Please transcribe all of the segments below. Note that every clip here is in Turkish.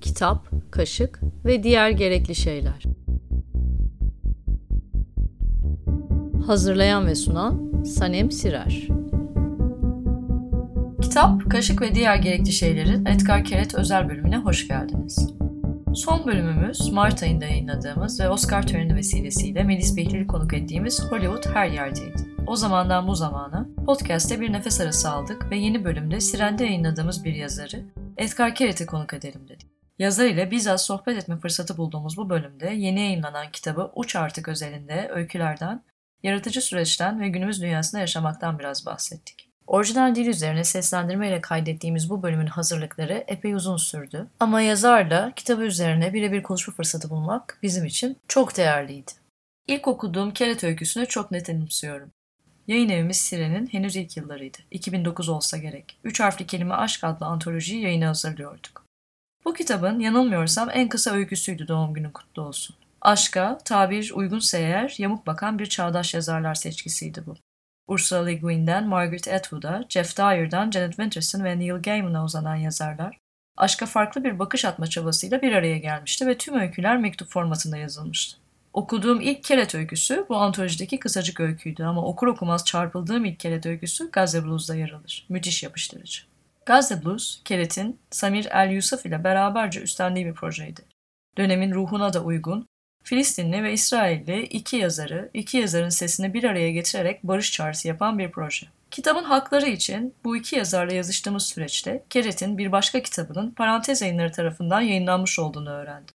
Kitap, kaşık ve diğer gerekli şeyler. Hazırlayan ve sunan Sanem Sirer. Kitap, kaşık ve diğer gerekli şeylerin Edgar Keret özel bölümüne hoş geldiniz. Son bölümümüz Mart ayında yayınladığımız ve Oscar töreni vesilesiyle Melis Behlül'ü konuk ettiğimiz Hollywood her yerdeydi. O zamandan bu zamana podcast'te bir nefes arası aldık ve yeni bölümde Siren'de yayınladığımız bir yazarı Edgar Keret'i konuk edelim dedik. Yazar ile bizzat sohbet etme fırsatı bulduğumuz bu bölümde yeni yayınlanan kitabı Uç Artık özelinde öykülerden, yaratıcı süreçten ve günümüz dünyasında yaşamaktan biraz bahsettik. Orijinal dil üzerine seslendirme ile kaydettiğimiz bu bölümün hazırlıkları epey uzun sürdü. Ama yazarla kitabı üzerine birebir konuşma fırsatı bulmak bizim için çok değerliydi. İlk okuduğum Keret öyküsünü çok net anımsıyorum. Yayın evimiz Siren'in henüz ilk yıllarıydı. 2009 olsa gerek. Üç harfli kelime aşk adlı antolojiyi yayına hazırlıyorduk. Bu kitabın yanılmıyorsam en kısa öyküsüydü doğum günün kutlu olsun. Aşka, tabir uygunsa eğer yamuk bakan bir çağdaş yazarlar seçkisiydi bu. Ursula Le Guin'den Margaret Atwood'a, Jeff Dyer'dan Janet Winterson ve Neil Gaiman'a uzanan yazarlar, aşka farklı bir bakış atma çabasıyla bir araya gelmişti ve tüm öyküler mektup formatında yazılmıştı. Okuduğum ilk Keret öyküsü bu antolojideki kısacık öyküydü ama okur okumaz çarpıldığım ilk Keret öyküsü Gazze Blues'da yer alır. Müthiş yapıştırıcı. Gazze Blues, Keret'in Samir El Yusuf ile beraberce üstlendiği bir projeydi. Dönemin ruhuna da uygun, Filistinli ve İsrailli iki yazarı, iki yazarın sesini bir araya getirerek barış çağrısı yapan bir proje. Kitabın hakları için bu iki yazarla yazıştığımız süreçte Keret'in bir başka kitabının parantez yayınları tarafından yayınlanmış olduğunu öğrendim.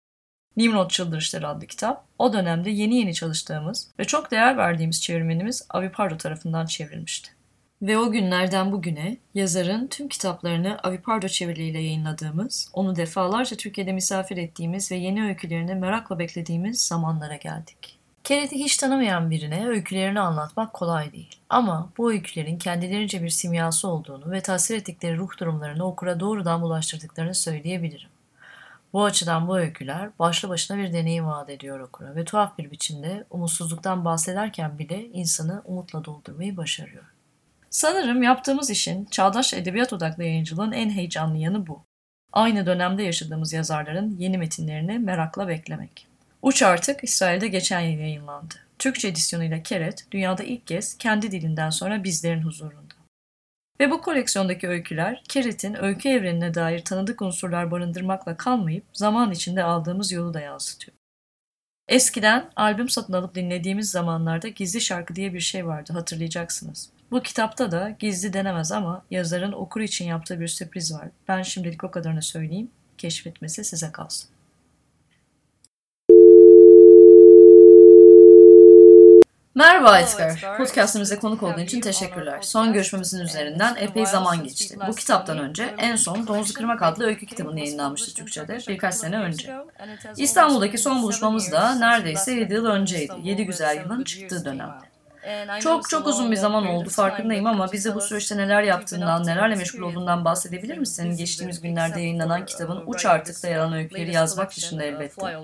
Nimrod Çıldırışları adlı kitap, o dönemde yeni yeni çalıştığımız ve çok değer verdiğimiz çevirmenimiz Avi Pardo tarafından çevrilmişti. Ve o günlerden bugüne yazarın tüm kitaplarını Avipardo çeviriliyle yayınladığımız, onu defalarca Türkiye'de misafir ettiğimiz ve yeni öykülerini merakla beklediğimiz zamanlara geldik. Keret'i hiç tanımayan birine öykülerini anlatmak kolay değil. Ama bu öykülerin kendilerince bir simyası olduğunu ve tasvir ettikleri ruh durumlarını okura doğrudan bulaştırdıklarını söyleyebilirim. Bu açıdan bu öyküler başlı başına bir deneyim vaat ediyor okura ve tuhaf bir biçimde umutsuzluktan bahsederken bile insanı umutla doldurmayı başarıyor. Sanırım yaptığımız işin çağdaş edebiyat odaklı yayıncılığın en heyecanlı yanı bu. Aynı dönemde yaşadığımız yazarların yeni metinlerini merakla beklemek. Uç Artık İsrail'de geçen yıl yayınlandı. Türkçe edisyonuyla Keret, dünyada ilk kez kendi dilinden sonra bizlerin huzurunda. Ve bu koleksiyondaki öyküler, Keret'in öykü evrenine dair tanıdık unsurlar barındırmakla kalmayıp zaman içinde aldığımız yolu da yansıtıyor. Eskiden albüm satın alıp dinlediğimiz zamanlarda gizli şarkı diye bir şey vardı hatırlayacaksınız. Bu kitapta da gizli denemez ama yazarın okur için yaptığı bir sürpriz var. Ben şimdilik o kadarını söyleyeyim. Keşfetmesi size kalsın. Merhaba Edgar. Podcastımıza konuk olduğun için teşekkürler. Son görüşmemizin üzerinden epey zaman geçti. Bu kitaptan önce en son Domuzu Kırmak adlı öykü kitabını yayınlanmıştı Türkçe'de birkaç sene önce. İstanbul'daki son buluşmamız da neredeyse 7 yıl önceydi. 7 güzel yılın çıktığı dönemde. Çok çok uzun bir zaman oldu farkındayım ama bize bu süreçte neler yaptığından, nelerle meşgul olduğundan bahsedebilir misin? Geçtiğimiz günlerde yayınlanan kitabın Uç Artık'ta yer alan öyküleri yazmak dışında elbette.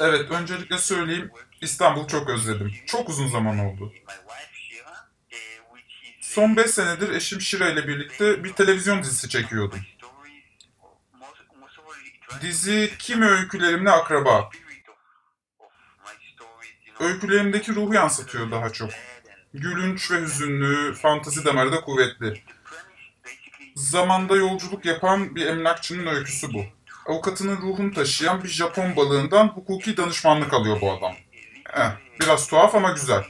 Evet, öncelikle söyleyeyim, İstanbul'u çok özledim. Çok uzun zaman oldu. Son 5 senedir eşim Şira ile birlikte bir televizyon dizisi çekiyordum. Dizi kimi öykülerimle akraba. Öykülerimdeki ruhu yansıtıyor daha çok. Gülünç ve hüzünlü, fantazi damarı da kuvvetli. Zamanda yolculuk yapan bir emlakçının öyküsü bu. Avukatının ruhunu taşıyan bir Japon balığından hukuki danışmanlık alıyor bu adam. Eh, biraz tuhaf ama güzel.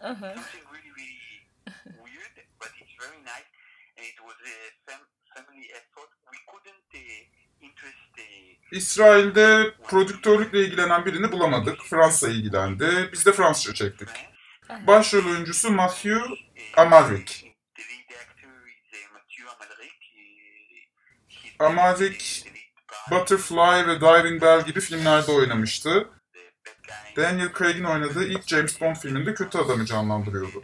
Uh-huh. İsrail'de prodüktörlükle ilgilenen birini bulamadık. Fransa ilgilendi. Biz de Fransızca çektik. Başrol oyuncusu Matthew Amalric. Amalric, Butterfly ve Diving Bell gibi filmlerde oynamıştı. Daniel Craig'in oynadığı ilk James Bond filminde kötü adamı canlandırıyordu.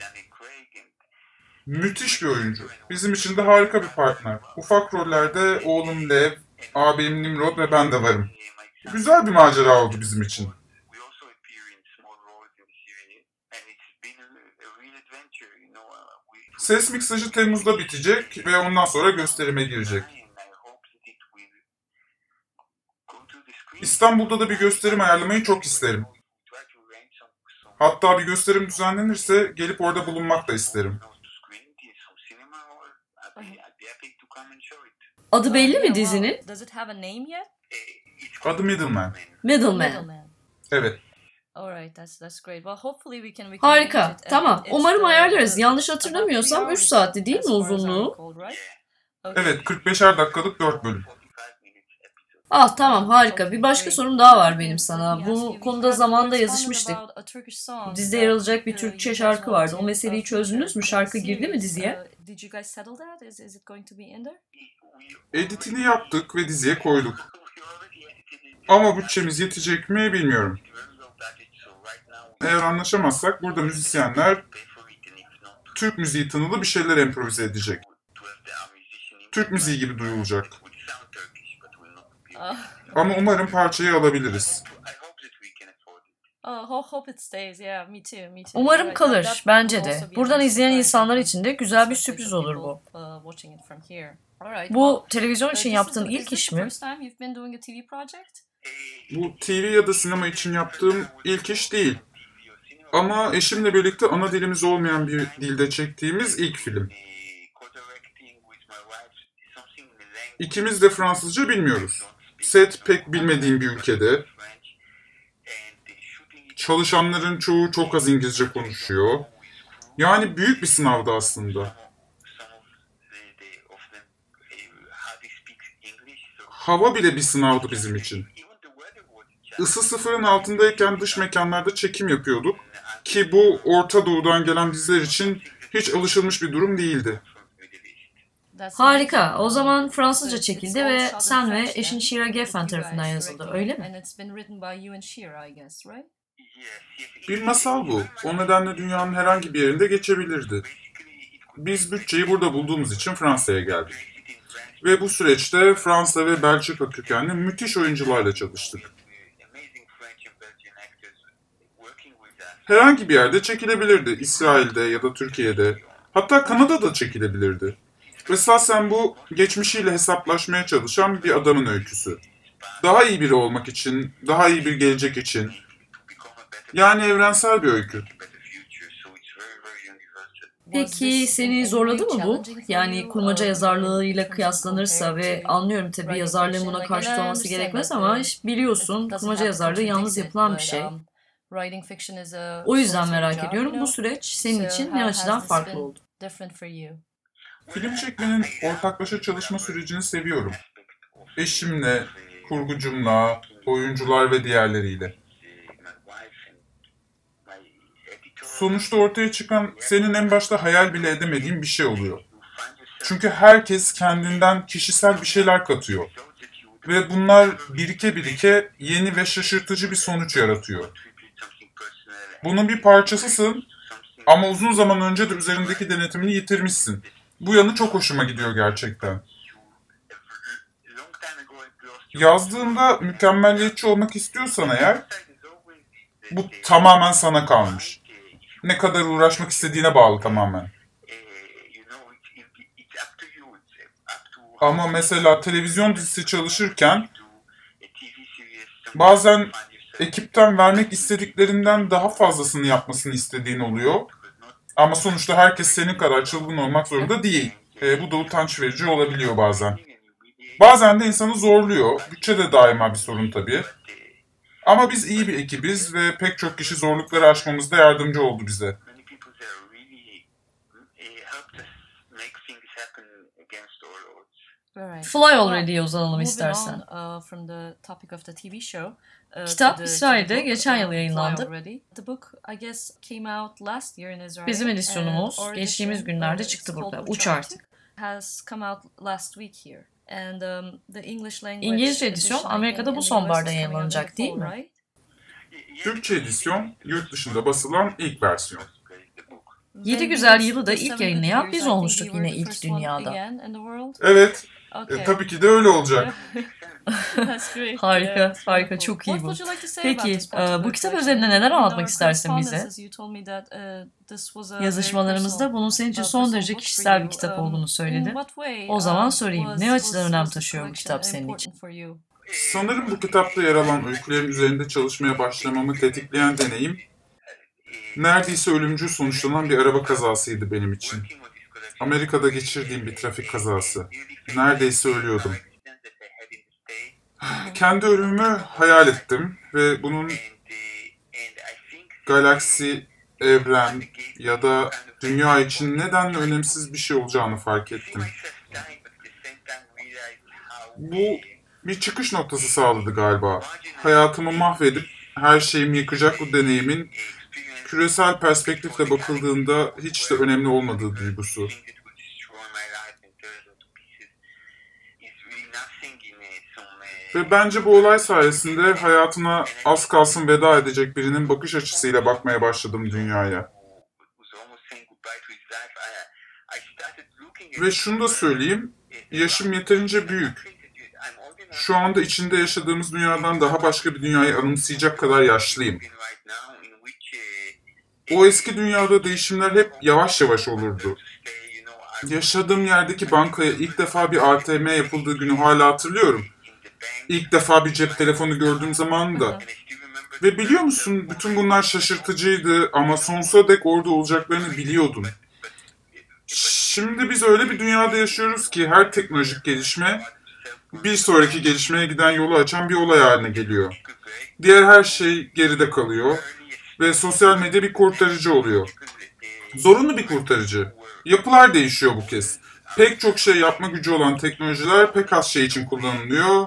Müthiş bir oyuncu. Bizim için de harika bir partner. Ufak rollerde oğlum Lev, abim Nimrod ve ben de varım. Güzel bir macera oldu bizim için. Ses miksajı Temmuz'da bitecek ve ondan sonra gösterime girecek. İstanbul'da da bir gösterim ayarlamayı çok isterim. Hatta bir gösterim düzenlenirse gelip orada bulunmak da isterim. Adı belli mi dizinin? Does it have a name yet? Adı Middleman. Middleman. Evet. Alright, that's that's great. Well, hopefully we can we can Harika. Tamam. Umarım ayarlarız. Yanlış hatırlamıyorsam 3 saatti değil mi uzunluğu? Evet, 45'er dakikalık 4 bölüm. Ah tamam harika. Bir başka sorum daha var benim sana. Bu konuda zamanda yazışmıştık. Dizide yer alacak bir Türkçe şarkı vardı. O meseleyi çözdünüz mü? Şarkı girdi mi diziye? Editini yaptık ve diziye koyduk. Ama bütçemiz yetecek mi bilmiyorum. Eğer anlaşamazsak burada müzisyenler Türk müziği tınılı bir şeyler improvize edecek. Türk müziği gibi duyulacak. Ama umarım parçayı alabiliriz. Umarım kalır. Bence de. Buradan izleyen insanlar için de güzel bir sürpriz olur bu. Bu televizyon için yaptığın ilk iş mi? Bu TV ya da sinema için yaptığım ilk iş değil. Ama eşimle birlikte ana dilimiz olmayan bir dilde çektiğimiz ilk film. İkimiz de Fransızca bilmiyoruz. Set pek bilmediğim bir ülkede. Çalışanların çoğu çok az İngilizce konuşuyor. Yani büyük bir sınavdı aslında. Hava bile bir sınavdı bizim için. Isı sıfırın altındayken dış mekanlarda çekim yapıyorduk ki bu Orta Doğu'dan gelen bizler için hiç alışılmış bir durum değildi. Harika. O zaman Fransızca çekildi ve sen ve eşin Shira Geffen tarafından yazıldı, öyle mi? Bir masal bu. O nedenle dünyanın herhangi bir yerinde geçebilirdi. Biz bütçeyi burada bulduğumuz için Fransa'ya geldik. Ve bu süreçte Fransa ve Belçika kökenli müthiş oyuncularla çalıştık. Herhangi bir yerde çekilebilirdi. İsrail'de ya da Türkiye'de. Hatta Kanada'da çekilebilirdi. Esasen bu geçmişiyle hesaplaşmaya çalışan bir adamın öyküsü. Daha iyi biri olmak için, daha iyi bir gelecek için. Yani evrensel bir öykü. Peki seni zorladı mı bu? Yani kurmaca yazarlığıyla kıyaslanırsa ve anlıyorum tabii yazarlığın buna karşı olması gerekmez ama biliyorsun kurmaca yazarlığı yalnız yapılan bir şey. O yüzden merak ediyorum bu süreç senin için ne açıdan farklı oldu? Film çekmenin ortaklaşa çalışma sürecini seviyorum. Eşimle, kurgucumla, oyuncular ve diğerleriyle. Sonuçta ortaya çıkan senin en başta hayal bile edemediğin bir şey oluyor. Çünkü herkes kendinden kişisel bir şeyler katıyor. Ve bunlar birike birike yeni ve şaşırtıcı bir sonuç yaratıyor. Bunun bir parçasısın ama uzun zaman önce de üzerindeki denetimini yitirmişsin. Bu yanı çok hoşuma gidiyor gerçekten. Yazdığında mükemmelliyetçi olmak istiyorsan eğer bu tamamen sana kalmış. Ne kadar uğraşmak istediğine bağlı tamamen. Ama mesela televizyon dizisi çalışırken bazen ekipten vermek istediklerinden daha fazlasını yapmasını istediğin oluyor. Ama sonuçta herkes senin kadar çılgın olmak zorunda değil. E, bu da utanç verici olabiliyor bazen. Bazen de insanı zorluyor. Bütçe de daima bir sorun tabii. Ama biz iyi bir ekibiz ve pek çok kişi zorlukları aşmamızda yardımcı oldu bize. Fly Already'ye uzanalım istersen. Uh, uh, Kitap İsrail'de geçen yıl yayınlandı. Bizim edisyonumuz uh, geçtiğimiz günlerde çıktı burada. Uç artık. Um, İngilizce edisyon Amerika'da bu sonbaharda yayınlanacak değil mi? Türkçe edisyon yurt dışında basılan ilk versiyon. Yedi Güzel Yılı da ilk yayınlayan biz olmuştuk yine ilk dünyada. Evet, e, tabii ki de öyle olacak. harika, harika, çok iyi bu. Peki, e, bu kitap üzerinde neler anlatmak istersin bize? uh, Yazışmalarımızda bunun senin için son derece kişisel bir kitap olduğunu söyledin. O zaman sorayım, ne açıdan önem taşıyor bu kitap senin için? Sanırım bu kitapta yer alan öykülerin üzerinde çalışmaya başlamamı tetikleyen deneyim, neredeyse ölümcül sonuçlanan bir araba kazasıydı benim için. Amerika'da geçirdiğim bir trafik kazası. Neredeyse ölüyordum. Kendi ölümümü hayal ettim ve bunun galaksi, evren ya da dünya için nedenle önemsiz bir şey olacağını fark ettim. Bu bir çıkış noktası sağladı galiba. Hayatımı mahvedip her şeyimi yıkacak bu deneyimin küresel perspektifle bakıldığında hiç de önemli olmadığı duygusu. Ve bence bu olay sayesinde hayatına az kalsın veda edecek birinin bakış açısıyla bakmaya başladım dünyaya. Ve şunu da söyleyeyim, yaşım yeterince büyük. Şu anda içinde yaşadığımız dünyadan daha başka bir dünyayı anımsayacak kadar yaşlıyım. O eski dünyada değişimler hep yavaş yavaş olurdu. Yaşadığım yerdeki bankaya ilk defa bir ATM yapıldığı günü hala hatırlıyorum. İlk defa bir cep telefonu gördüğüm zaman da. Ve biliyor musun bütün bunlar şaşırtıcıydı ama sonsuza dek orada olacaklarını biliyordum. Şimdi biz öyle bir dünyada yaşıyoruz ki her teknolojik gelişme bir sonraki gelişmeye giden yolu açan bir olay haline geliyor. Diğer her şey geride kalıyor ve sosyal medya bir kurtarıcı oluyor. Zorunlu bir kurtarıcı. Yapılar değişiyor bu kez. Pek çok şey yapma gücü olan teknolojiler pek az şey için kullanılıyor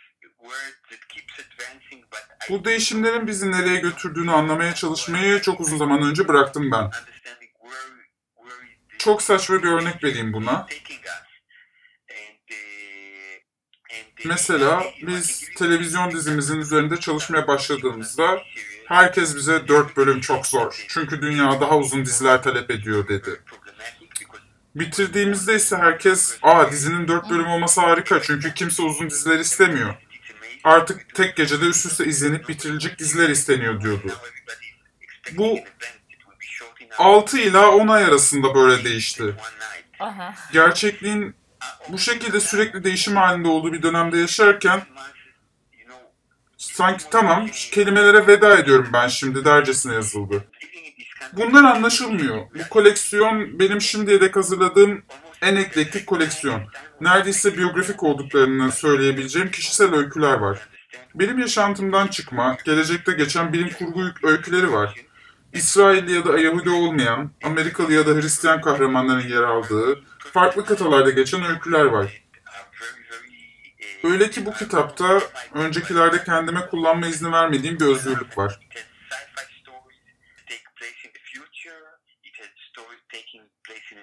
Bu değişimlerin bizi nereye götürdüğünü anlamaya çalışmayı çok uzun zaman önce bıraktım ben. Çok saçma bir örnek vereyim buna. Mesela biz televizyon dizimizin üzerinde çalışmaya başladığımızda herkes bize dört bölüm çok zor. Çünkü dünya daha uzun diziler talep ediyor dedi. Bitirdiğimizde ise herkes aa dizinin dört bölüm olması harika çünkü kimse uzun diziler istemiyor. Artık tek gecede üst üste izlenip bitirilecek diziler isteniyor diyordu. Bu 6 ila 10 ay arasında böyle değişti. Gerçekliğin bu şekilde sürekli değişim halinde olduğu bir dönemde yaşarken sanki tamam kelimelere veda ediyorum ben şimdi dercesine yazıldı. Bunlar anlaşılmıyor. Bu koleksiyon benim şimdiye dek hazırladığım en eklektik koleksiyon. Neredeyse biyografik olduklarını söyleyebileceğim kişisel öyküler var. Benim yaşantımdan çıkma, gelecekte geçen bilim kurgu öyküleri var. İsrailli ya da Yahudi olmayan, Amerikalı ya da Hristiyan kahramanların yer aldığı, farklı kıtalarda geçen öyküler var. Öyle ki bu kitapta öncekilerde kendime kullanma izni vermediğim bir özgürlük var.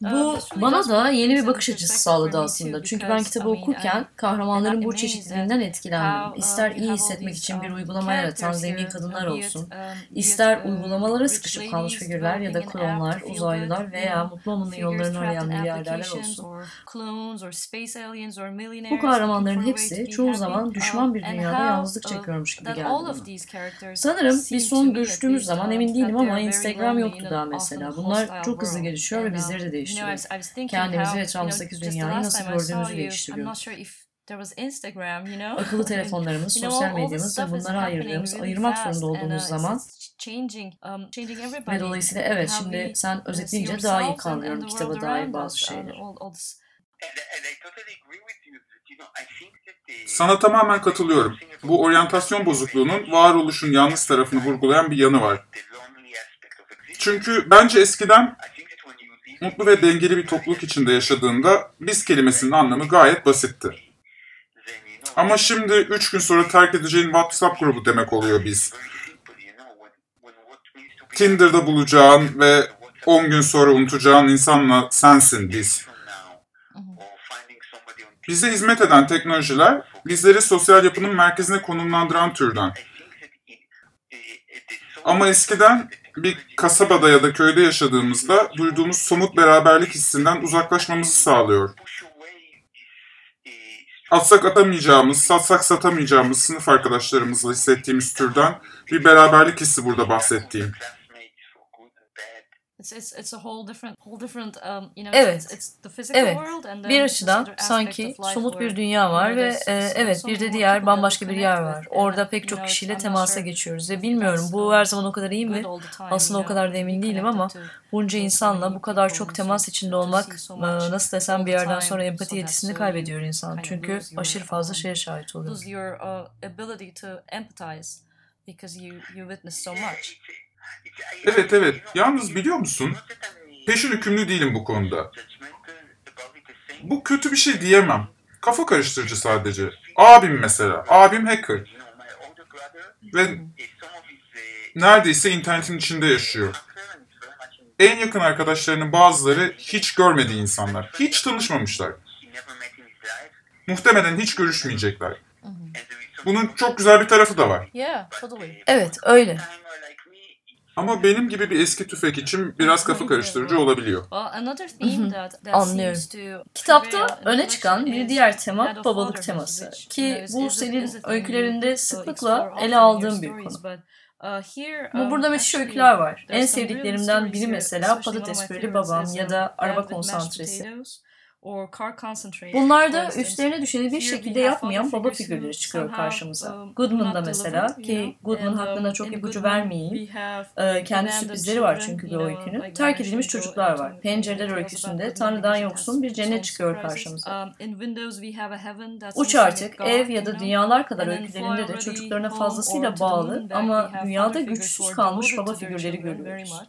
Bu bana da yeni bir bakış açısı sağladı aslında. Çünkü ben kitabı okurken kahramanların bu çeşitliliğinden etkilendim. İster iyi hissetmek için bir uygulama yaratan zengin kadınlar olsun, ister uygulamalara sıkışıp kalmış figürler ya da klonlar, uzaylılar veya mutlu olmanın yollarını arayan milyarderler olsun. Bu kahramanların hepsi çoğu zaman düşman bir dünyada yalnızlık çekiyormuş gibi geldi bana. Sanırım bir son görüştüğümüz zaman emin değilim ama Instagram yoktu daha mesela. Bunlar çok hızlı gelişiyor ve bizleri de değiştiriyor. Kendimizi ve etrafımızdaki dünyayı nasıl gördüğümüzü değiştiriyor. Akıllı telefonlarımız, sosyal medyamız ve bunlara ayırdığımız, ayırmak zorunda olduğumuz zaman ve dolayısıyla evet şimdi sen özetleyince daha iyi kavruyorum kitaba dair bazı şeyleri. Sana tamamen katılıyorum. Bu oryantasyon bozukluğunun varoluşun yalnız tarafını vurgulayan bir yanı var. Çünkü bence eskiden mutlu ve dengeli bir topluluk içinde yaşadığında biz kelimesinin anlamı gayet basitti. Ama şimdi 3 gün sonra terk edeceğin WhatsApp grubu demek oluyor biz. Tinder'da bulacağın ve 10 gün sonra unutacağın insanla sensin biz. Bize hizmet eden teknolojiler bizleri sosyal yapının merkezine konumlandıran türden. Ama eskiden bir kasabada ya da köyde yaşadığımızda duyduğumuz somut beraberlik hissinden uzaklaşmamızı sağlıyor. Atsak atamayacağımız, satsak satamayacağımız sınıf arkadaşlarımızla hissettiğimiz türden bir beraberlik hissi burada bahsettiğim. Evet. Evet. Bir açıdan sanki somut bir dünya var ve e, evet bir de diğer bambaşka bir yer var. Orada pek çok kişiyle temasa geçiyoruz ve bilmiyorum bu her zaman o kadar iyi mi? Aslında o kadar da emin değilim ama bunca insanla bu kadar çok temas içinde olmak e, nasıl desem bir yerden sonra empati yetisini kaybediyor insan. Çünkü aşırı fazla şeye şahit oluyor. Evet evet. Yalnız biliyor musun? Peşin hükümlü değilim bu konuda. Bu kötü bir şey diyemem. Kafa karıştırıcı sadece. Abim mesela. Abim hacker. Ve neredeyse internetin içinde yaşıyor. En yakın arkadaşlarının bazıları hiç görmediği insanlar. Hiç tanışmamışlar. Muhtemelen hiç görüşmeyecekler. Bunun çok güzel bir tarafı da var. Evet öyle. Ama benim gibi bir eski tüfek için biraz kafa karıştırıcı olabiliyor. Anlıyorum. Kitapta öne çıkan bir diğer tema babalık teması. Ki bu senin öykülerinde sıklıkla ele aldığın bir konu. Ama burada müthiş öyküler var. En sevdiklerimden biri mesela patates püreli babam ya da araba konsantresi. Bunlarda üstlerine düşeni bir şekilde yapmayan baba figürleri çıkıyor karşımıza. Goodman'da mesela ki Goodman hakkında çok ipucu vermeyeyim. Kendi sürprizleri var çünkü bir öykünün. Terk edilmiş çocuklar var. Pencereler öyküsünde Tanrı'dan yoksun bir cennet çıkıyor karşımıza. Uç artık ev ya da dünyalar kadar öykülerinde de çocuklarına fazlasıyla bağlı ama dünyada güçsüz kalmış baba figürleri görüyoruz.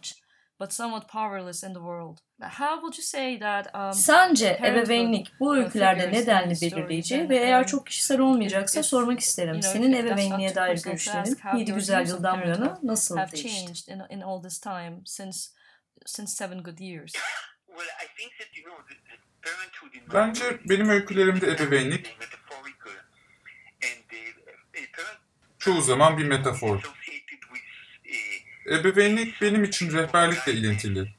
Sence ebeveynlik bu öykülerde nedenli belirleyici ve eğer çok kişisel olmayacaksa sormak isterim. Senin ebeveynliğe dair görüşlerin 7 güzel yıldan bu yana nasıl değişti? Bence benim öykülerimde ebeveynlik çoğu zaman bir metafor. Ebeveynlik benim için rehberlikle ilintili.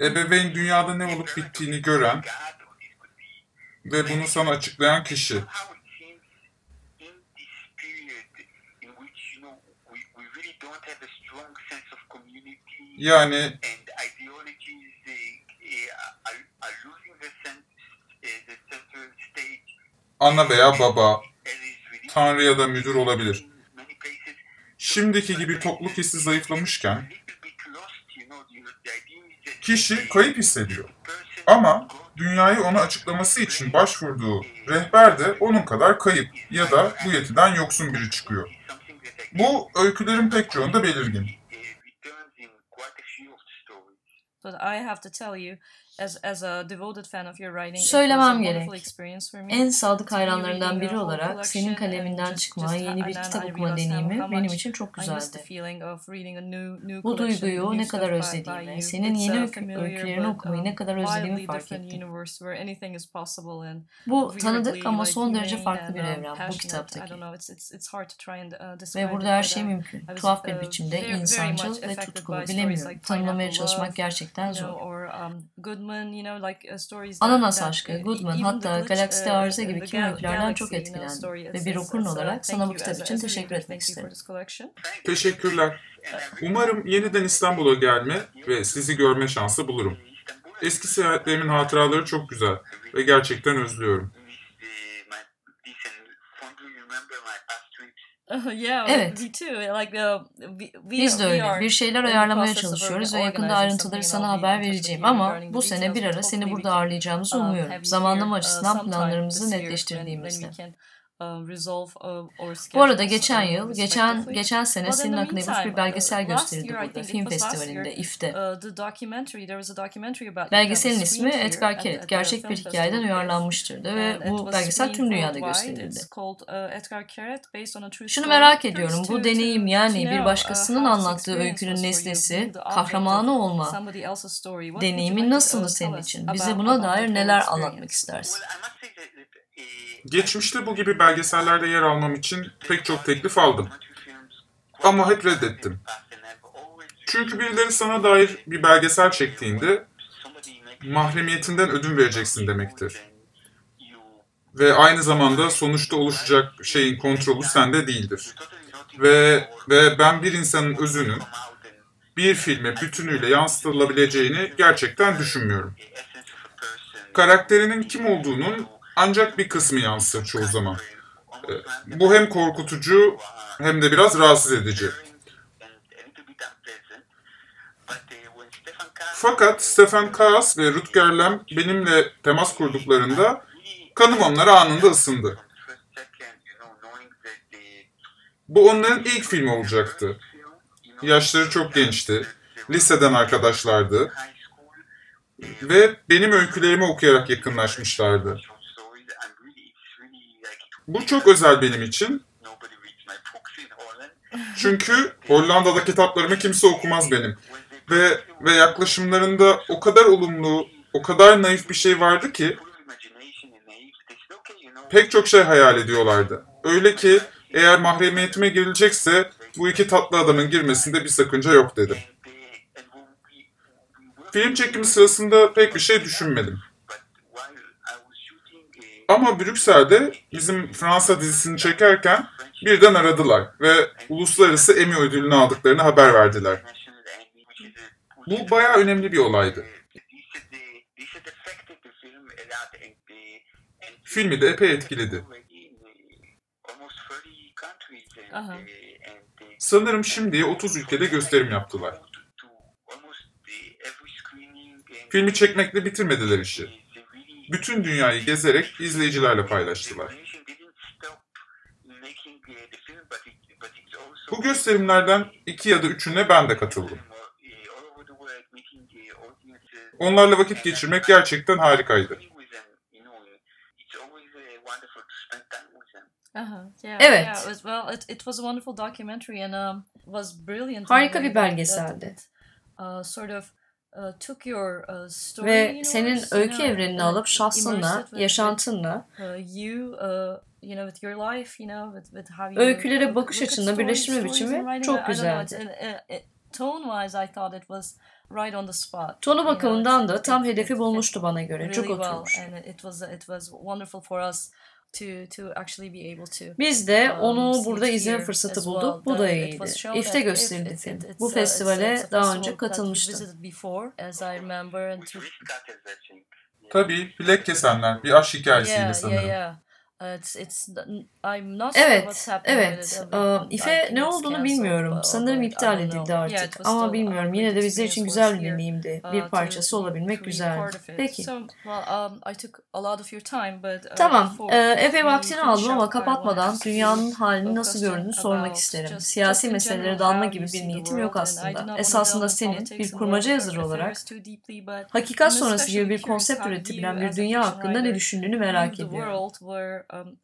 Ebeveyn dünyada ne olup bittiğini gören ve bunu sana açıklayan kişi. Yani ana veya baba, tanrı ya da müdür olabilir. Şimdiki gibi topluluk hissi zayıflamışken kişi kayıp hissediyor. Ama dünyayı ona açıklaması için başvurduğu rehber de onun kadar kayıp ya da bu yetiden yoksun biri çıkıyor. Bu öykülerin pek çoğunda belirgin. But I have to tell you, Söylemem gerek. En sadık hayranlarından biri olarak senin kaleminden çıkma, yeni bir kitap okuma deneyimi benim için çok güzeldi. Bu duyguyu ne kadar özlediğimi, senin yeni öykülerini okumayı ne kadar özlediğimi fark ettim. Bu tanıdık ama son derece farklı bir evren bu kitaptaki. Ve burada her şey mümkün. Tuhaf bir biçimde insancıl ve tutkulu bilemiyorum. Tanımlamaya çalışmak gerçekten zor. Ananas aşkı, Goodman hatta Galakside Arıza gibi kim öykülerden çok etkilendim ve bir okurun olarak sana bu kitap için teşekkür etmek isterim. Teşekkürler. Umarım yeniden İstanbul'a gelme ve sizi görme şansı bulurum. Eski seyahatlerimin hatıraları çok güzel ve gerçekten özlüyorum. Evet. uh, Biz de öyle. Bir şeyler ayarlamaya çalışıyoruz ve yakında ayrıntıları sana haber vereceğim ama bu sene bir ara seni burada ağırlayacağımızı umuyorum. Zamanlama açısından planlarımızı netleştirdiğimizde. Bu arada geçen yıl, geçen geçen sene senin hakkında yapılmış bir belgesel gösterildi burada, film festivalinde, IF'te. Belgeselin ismi Edgar Keret, gerçek bir hikayeden uyarlanmıştır ve bu belgesel tüm dünyada gösterildi. Şunu merak ediyorum, bu deneyim yani bir başkasının anlattığı öykünün nesnesi, kahramanı olma deneyimi nasıldı senin için? Bize buna dair neler anlatmak istersin? Geçmişte bu gibi belgesellerde yer almam için pek çok teklif aldım. Ama hep reddettim. Çünkü birileri sana dair bir belgesel çektiğinde mahremiyetinden ödün vereceksin demektir. Ve aynı zamanda sonuçta oluşacak şeyin kontrolü sende değildir. Ve ve ben bir insanın özünün bir filme bütünüyle yansıtılabileceğini gerçekten düşünmüyorum. Karakterinin kim olduğunun ancak bir kısmı yansır çoğu zaman. Ee, bu hem korkutucu hem de biraz rahatsız edici. Fakat Stefan Kaas ve Rutger Lem benimle temas kurduklarında kanım onlara anında ısındı. Bu onların ilk filmi olacaktı. Yaşları çok gençti. Liseden arkadaşlardı. Ve benim öykülerimi okuyarak yakınlaşmışlardı. Bu çok özel benim için. Çünkü Hollanda'da kitaplarımı kimse okumaz benim. Ve ve yaklaşımlarında o kadar olumlu, o kadar naif bir şey vardı ki pek çok şey hayal ediyorlardı. Öyle ki eğer mahremiyetime girilecekse bu iki tatlı adamın girmesinde bir sakınca yok dedim. Film çekimi sırasında pek bir şey düşünmedim. Ama Brüksel'de bizim Fransa dizisini çekerken birden aradılar ve uluslararası Emmy ödülünü aldıklarını haber verdiler. Bu bayağı önemli bir olaydı. Filmi de epey etkiledi. Aha. Sanırım şimdiye 30 ülkede gösterim yaptılar. Filmi çekmekle bitirmediler işi bütün dünyayı gezerek izleyicilerle paylaştılar. Bu gösterimlerden iki ya da üçüne ben de katıldım. Onlarla vakit geçirmek gerçekten harikaydı. Evet. Harika bir belgeseldi. Uh, Ve senin öykü evrenini alıp şahsınla, yaşantınla, öykülere bakış açınla birleştirme biçimi çok güzeldi. Tonu bakımından da tam hedefi bulmuştu bana göre. Çok oturmuş. Biz de um, onu burada izleme fırsatı bulduk. Bu da iyiydi. İF'te gösterildi film. Bu festivale daha önce katılmıştım. Tabii bilek kesenler bir aşk hikayesiydi sanırım. Evet, evet. İfe ne olduğunu bilmiyorum. Sanırım iptal edildi artık. Ama bilmiyorum. Yine de bizler için güzel bir deneyimdi. Bir parçası olabilmek güzeldi. Peki. Um, Tamam. Epey vaktini aldım ama kapatmadan dünyanın halini nasıl gördüğünü sormak isterim. Siyasi meselelere dalma gibi bir niyetim yok aslında. Esasında senin bir kurmaca yazarı olarak hakikat sonrası gibi bir konsept üretebilen bir dünya hakkında ne düşündüğünü merak ediyorum. Um,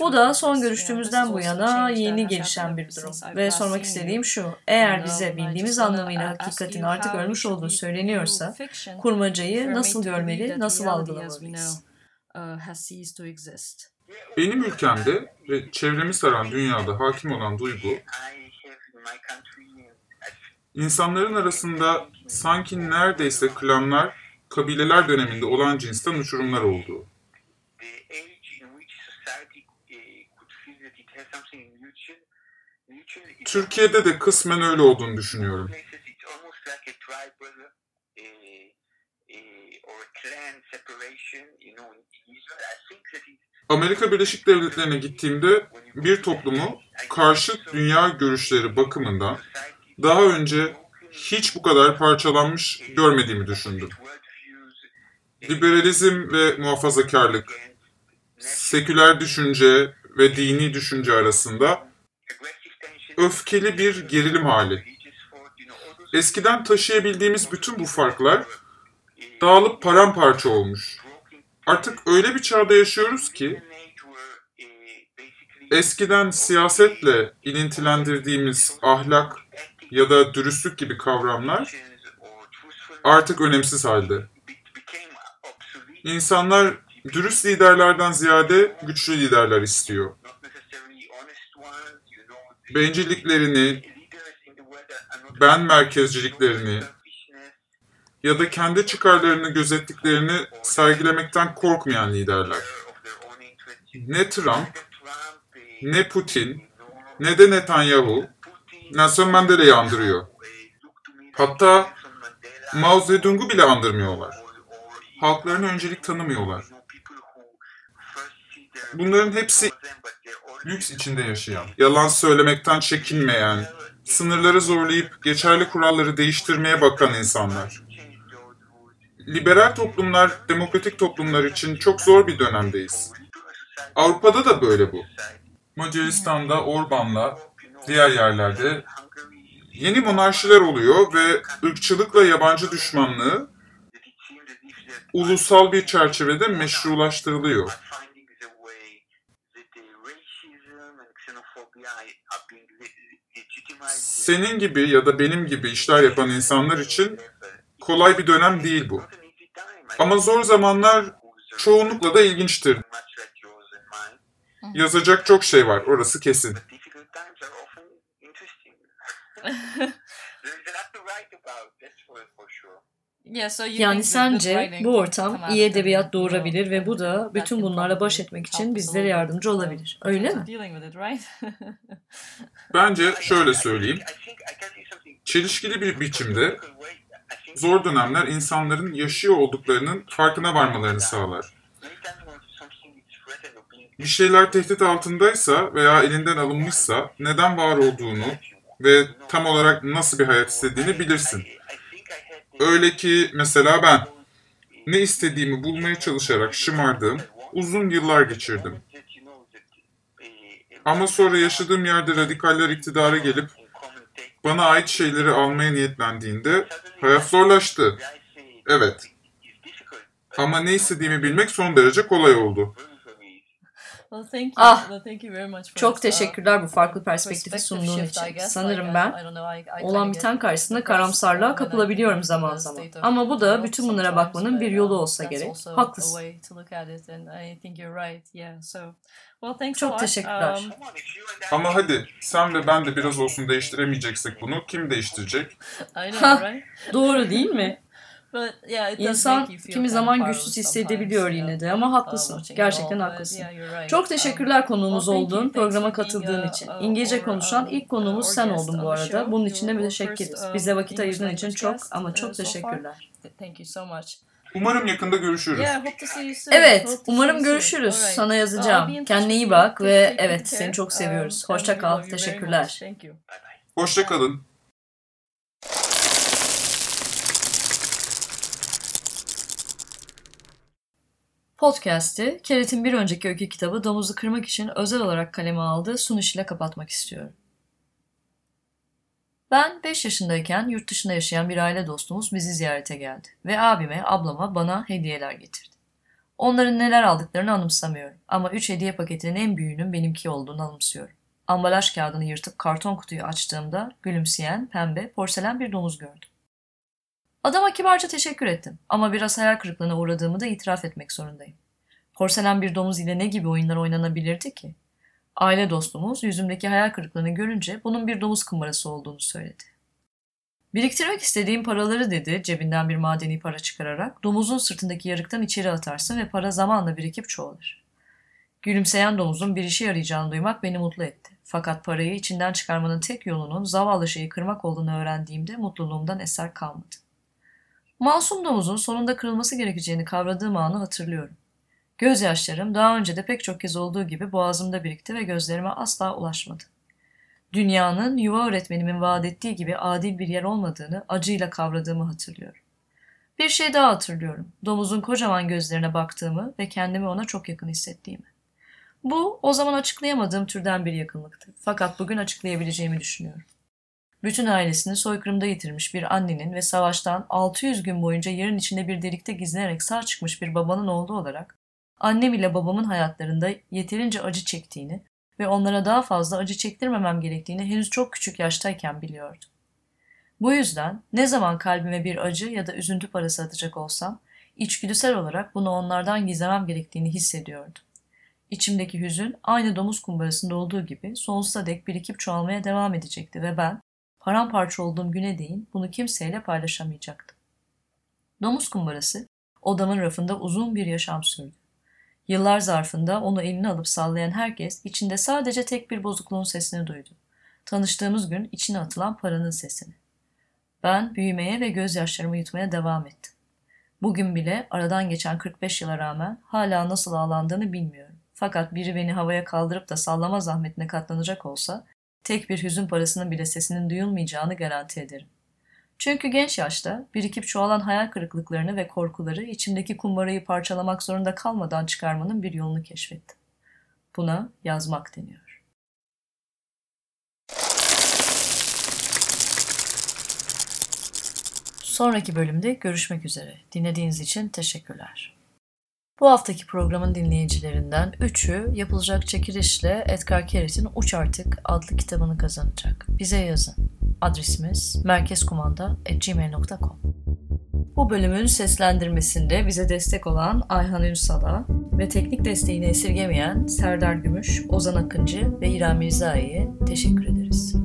bu da son görüştüğümüzden bu yana yeni gelişen bir durum. Ve sormak istediğim şu, eğer bize bildiğimiz anlamıyla hakikatin artık ölmüş olduğu söyleniyorsa, kurmacayı nasıl görmeli, nasıl algılamalıyız? Uh, Benim ülkemde ve çevremi saran dünyada hakim olan duygu, insanların arasında sanki neredeyse klanlar, kabileler döneminde olan cinsten uçurumlar olduğu. Türkiye'de de kısmen öyle olduğunu düşünüyorum. Amerika Birleşik Devletleri'ne gittiğimde bir toplumu karşıt dünya görüşleri bakımından daha önce hiç bu kadar parçalanmış görmediğimi düşündüm. Liberalizm ve muhafazakarlık, seküler düşünce ve dini düşünce arasında öfkeli bir gerilim hali. Eskiden taşıyabildiğimiz bütün bu farklar dağılıp paramparça olmuş. Artık öyle bir çağda yaşıyoruz ki eskiden siyasetle ilintilendirdiğimiz ahlak ya da dürüstlük gibi kavramlar artık önemsiz halde. İnsanlar dürüst liderlerden ziyade güçlü liderler istiyor. Bencilliklerini, ben merkezciliklerini ya da kendi çıkarlarını gözettiklerini sergilemekten korkmayan liderler. Ne Trump, ne Putin, ne de Netanyahu Nelson Mandela'yı andırıyor. Hatta Mao Zedong'u bile andırmıyorlar. Halklarına öncelik tanımıyorlar. Bunların hepsi lüks içinde yaşayan, yalan söylemekten çekinmeyen, sınırları zorlayıp geçerli kuralları değiştirmeye bakan insanlar. Liberal toplumlar, demokratik toplumlar için çok zor bir dönemdeyiz. Avrupa'da da böyle bu. Macaristan'da Orban'la diğer yerlerde yeni monarşiler oluyor ve ırkçılıkla yabancı düşmanlığı ulusal bir çerçevede meşrulaştırılıyor. Senin gibi ya da benim gibi işler yapan insanlar için kolay bir dönem değil bu. Ama zor zamanlar çoğunlukla da ilginçtir. Yazacak çok şey var, orası kesin. Yani sence bu ortam iyi edebiyat doğurabilir ve bu da bütün bunlarla baş etmek için bizlere yardımcı olabilir. Öyle mi? Bence şöyle söyleyeyim. Çelişkili bir biçimde zor dönemler insanların yaşıyor olduklarının farkına varmalarını sağlar. Bir şeyler tehdit altındaysa veya elinden alınmışsa neden var olduğunu ve tam olarak nasıl bir hayat istediğini bilirsin. Öyle ki mesela ben ne istediğimi bulmaya çalışarak şımardığım uzun yıllar geçirdim. Ama sonra yaşadığım yerde radikaller iktidara gelip bana ait şeyleri almaya niyetlendiğinde hayat zorlaştı. Evet. Ama ne istediğimi bilmek son derece kolay oldu. Ah, çok teşekkürler bu farklı perspektifi sunduğun için. Sanırım ben olan biten karşısında karamsarlığa kapılabiliyorum zaman zaman. Ama bu da bütün bunlara bakmanın bir yolu olsa gerek. Haklısın. Çok teşekkürler. Um, Ama hadi sen ve ben de biraz olsun değiştiremeyeceksek bunu kim değiştirecek? Doğru değil mi? İnsan kimi zaman güçsüz hissedebiliyor yine de ama haklısın. Gerçekten haklısın. Çok teşekkürler konuğumuz olduğun, programa katıldığın için. İngilizce konuşan ilk konuğumuz sen oldun bu arada. Bunun için de müteşekkiriz. Bize vakit ayırdığın için çok ama çok teşekkürler. Umarım yakında görüşürüz. Evet, umarım görüşürüz. Sana yazacağım. Kendine iyi bak ve evet seni çok seviyoruz. Hoşça kal. Teşekkürler. Hoşça kalın. Podcast'i Keret'in bir önceki öykü kitabı Domuzu Kırmak için özel olarak kaleme aldığı sunuş ile kapatmak istiyorum. Ben 5 yaşındayken yurt dışında yaşayan bir aile dostumuz bizi ziyarete geldi ve abime, ablama bana hediyeler getirdi. Onların neler aldıklarını anımsamıyorum ama 3 hediye paketinin en büyüğünün benimki olduğunu anımsıyorum. Ambalaj kağıdını yırtıp karton kutuyu açtığımda gülümseyen, pembe, porselen bir domuz gördüm. Adama kibarca teşekkür ettim ama biraz hayal kırıklığına uğradığımı da itiraf etmek zorundayım. Porselen bir domuz ile ne gibi oyunlar oynanabilirdi ki? Aile dostumuz yüzümdeki hayal kırıklığını görünce bunun bir domuz kumbarası olduğunu söyledi. Biriktirmek istediğim paraları dedi cebinden bir madeni para çıkararak domuzun sırtındaki yarıktan içeri atarsın ve para zamanla birikip çoğalır. Gülümseyen domuzun bir işe yarayacağını duymak beni mutlu etti. Fakat parayı içinden çıkarmanın tek yolunun zavallı şeyi kırmak olduğunu öğrendiğimde mutluluğumdan eser kalmadı. Masum domuzun sonunda kırılması gerekeceğini kavradığım anı hatırlıyorum. Gözyaşlarım daha önce de pek çok kez olduğu gibi boğazımda birikti ve gözlerime asla ulaşmadı. Dünyanın yuva öğretmenimin vaat ettiği gibi adil bir yer olmadığını acıyla kavradığımı hatırlıyorum. Bir şey daha hatırlıyorum. Domuzun kocaman gözlerine baktığımı ve kendimi ona çok yakın hissettiğimi. Bu o zaman açıklayamadığım türden bir yakınlıktı. Fakat bugün açıklayabileceğimi düşünüyorum. Bütün ailesini soykırımda yitirmiş bir annenin ve savaştan 600 gün boyunca yerin içinde bir delikte gizlenerek sağ çıkmış bir babanın oğlu olarak annem ile babamın hayatlarında yeterince acı çektiğini ve onlara daha fazla acı çektirmemem gerektiğini henüz çok küçük yaştayken biliyordum. Bu yüzden ne zaman kalbime bir acı ya da üzüntü parası atacak olsam, içgüdüsel olarak bunu onlardan gizlemem gerektiğini hissediyordum. İçimdeki hüzün aynı domuz kumbarasında olduğu gibi sonsuza dek birikip çoğalmaya devam edecekti ve ben paramparça olduğum güne değin bunu kimseyle paylaşamayacaktım. Domuz kumbarası odamın rafında uzun bir yaşam sürdü. Yıllar zarfında onu eline alıp sallayan herkes içinde sadece tek bir bozukluğun sesini duydu. Tanıştığımız gün içine atılan paranın sesini. Ben büyümeye ve gözyaşlarımı yutmaya devam ettim. Bugün bile aradan geçen 45 yıla rağmen hala nasıl ağlandığını bilmiyorum. Fakat biri beni havaya kaldırıp da sallama zahmetine katlanacak olsa tek bir hüzün parasının bile sesinin duyulmayacağını garanti ederim. Çünkü genç yaşta birikip çoğalan hayal kırıklıklarını ve korkuları içimdeki kumbarayı parçalamak zorunda kalmadan çıkarmanın bir yolunu keşfettim. Buna yazmak deniyor. Sonraki bölümde görüşmek üzere. Dinlediğiniz için teşekkürler. Bu haftaki programın dinleyicilerinden üçü yapılacak çekilişle Edgar Keret'in Uç Artık adlı kitabını kazanacak. Bize yazın. Adresimiz merkezkumanda.gmail.com Bu bölümün seslendirmesinde bize destek olan Ayhan Ünsal'a ve teknik desteğini esirgemeyen Serdar Gümüş, Ozan Akıncı ve İrem Mirzai'ye teşekkür ederiz.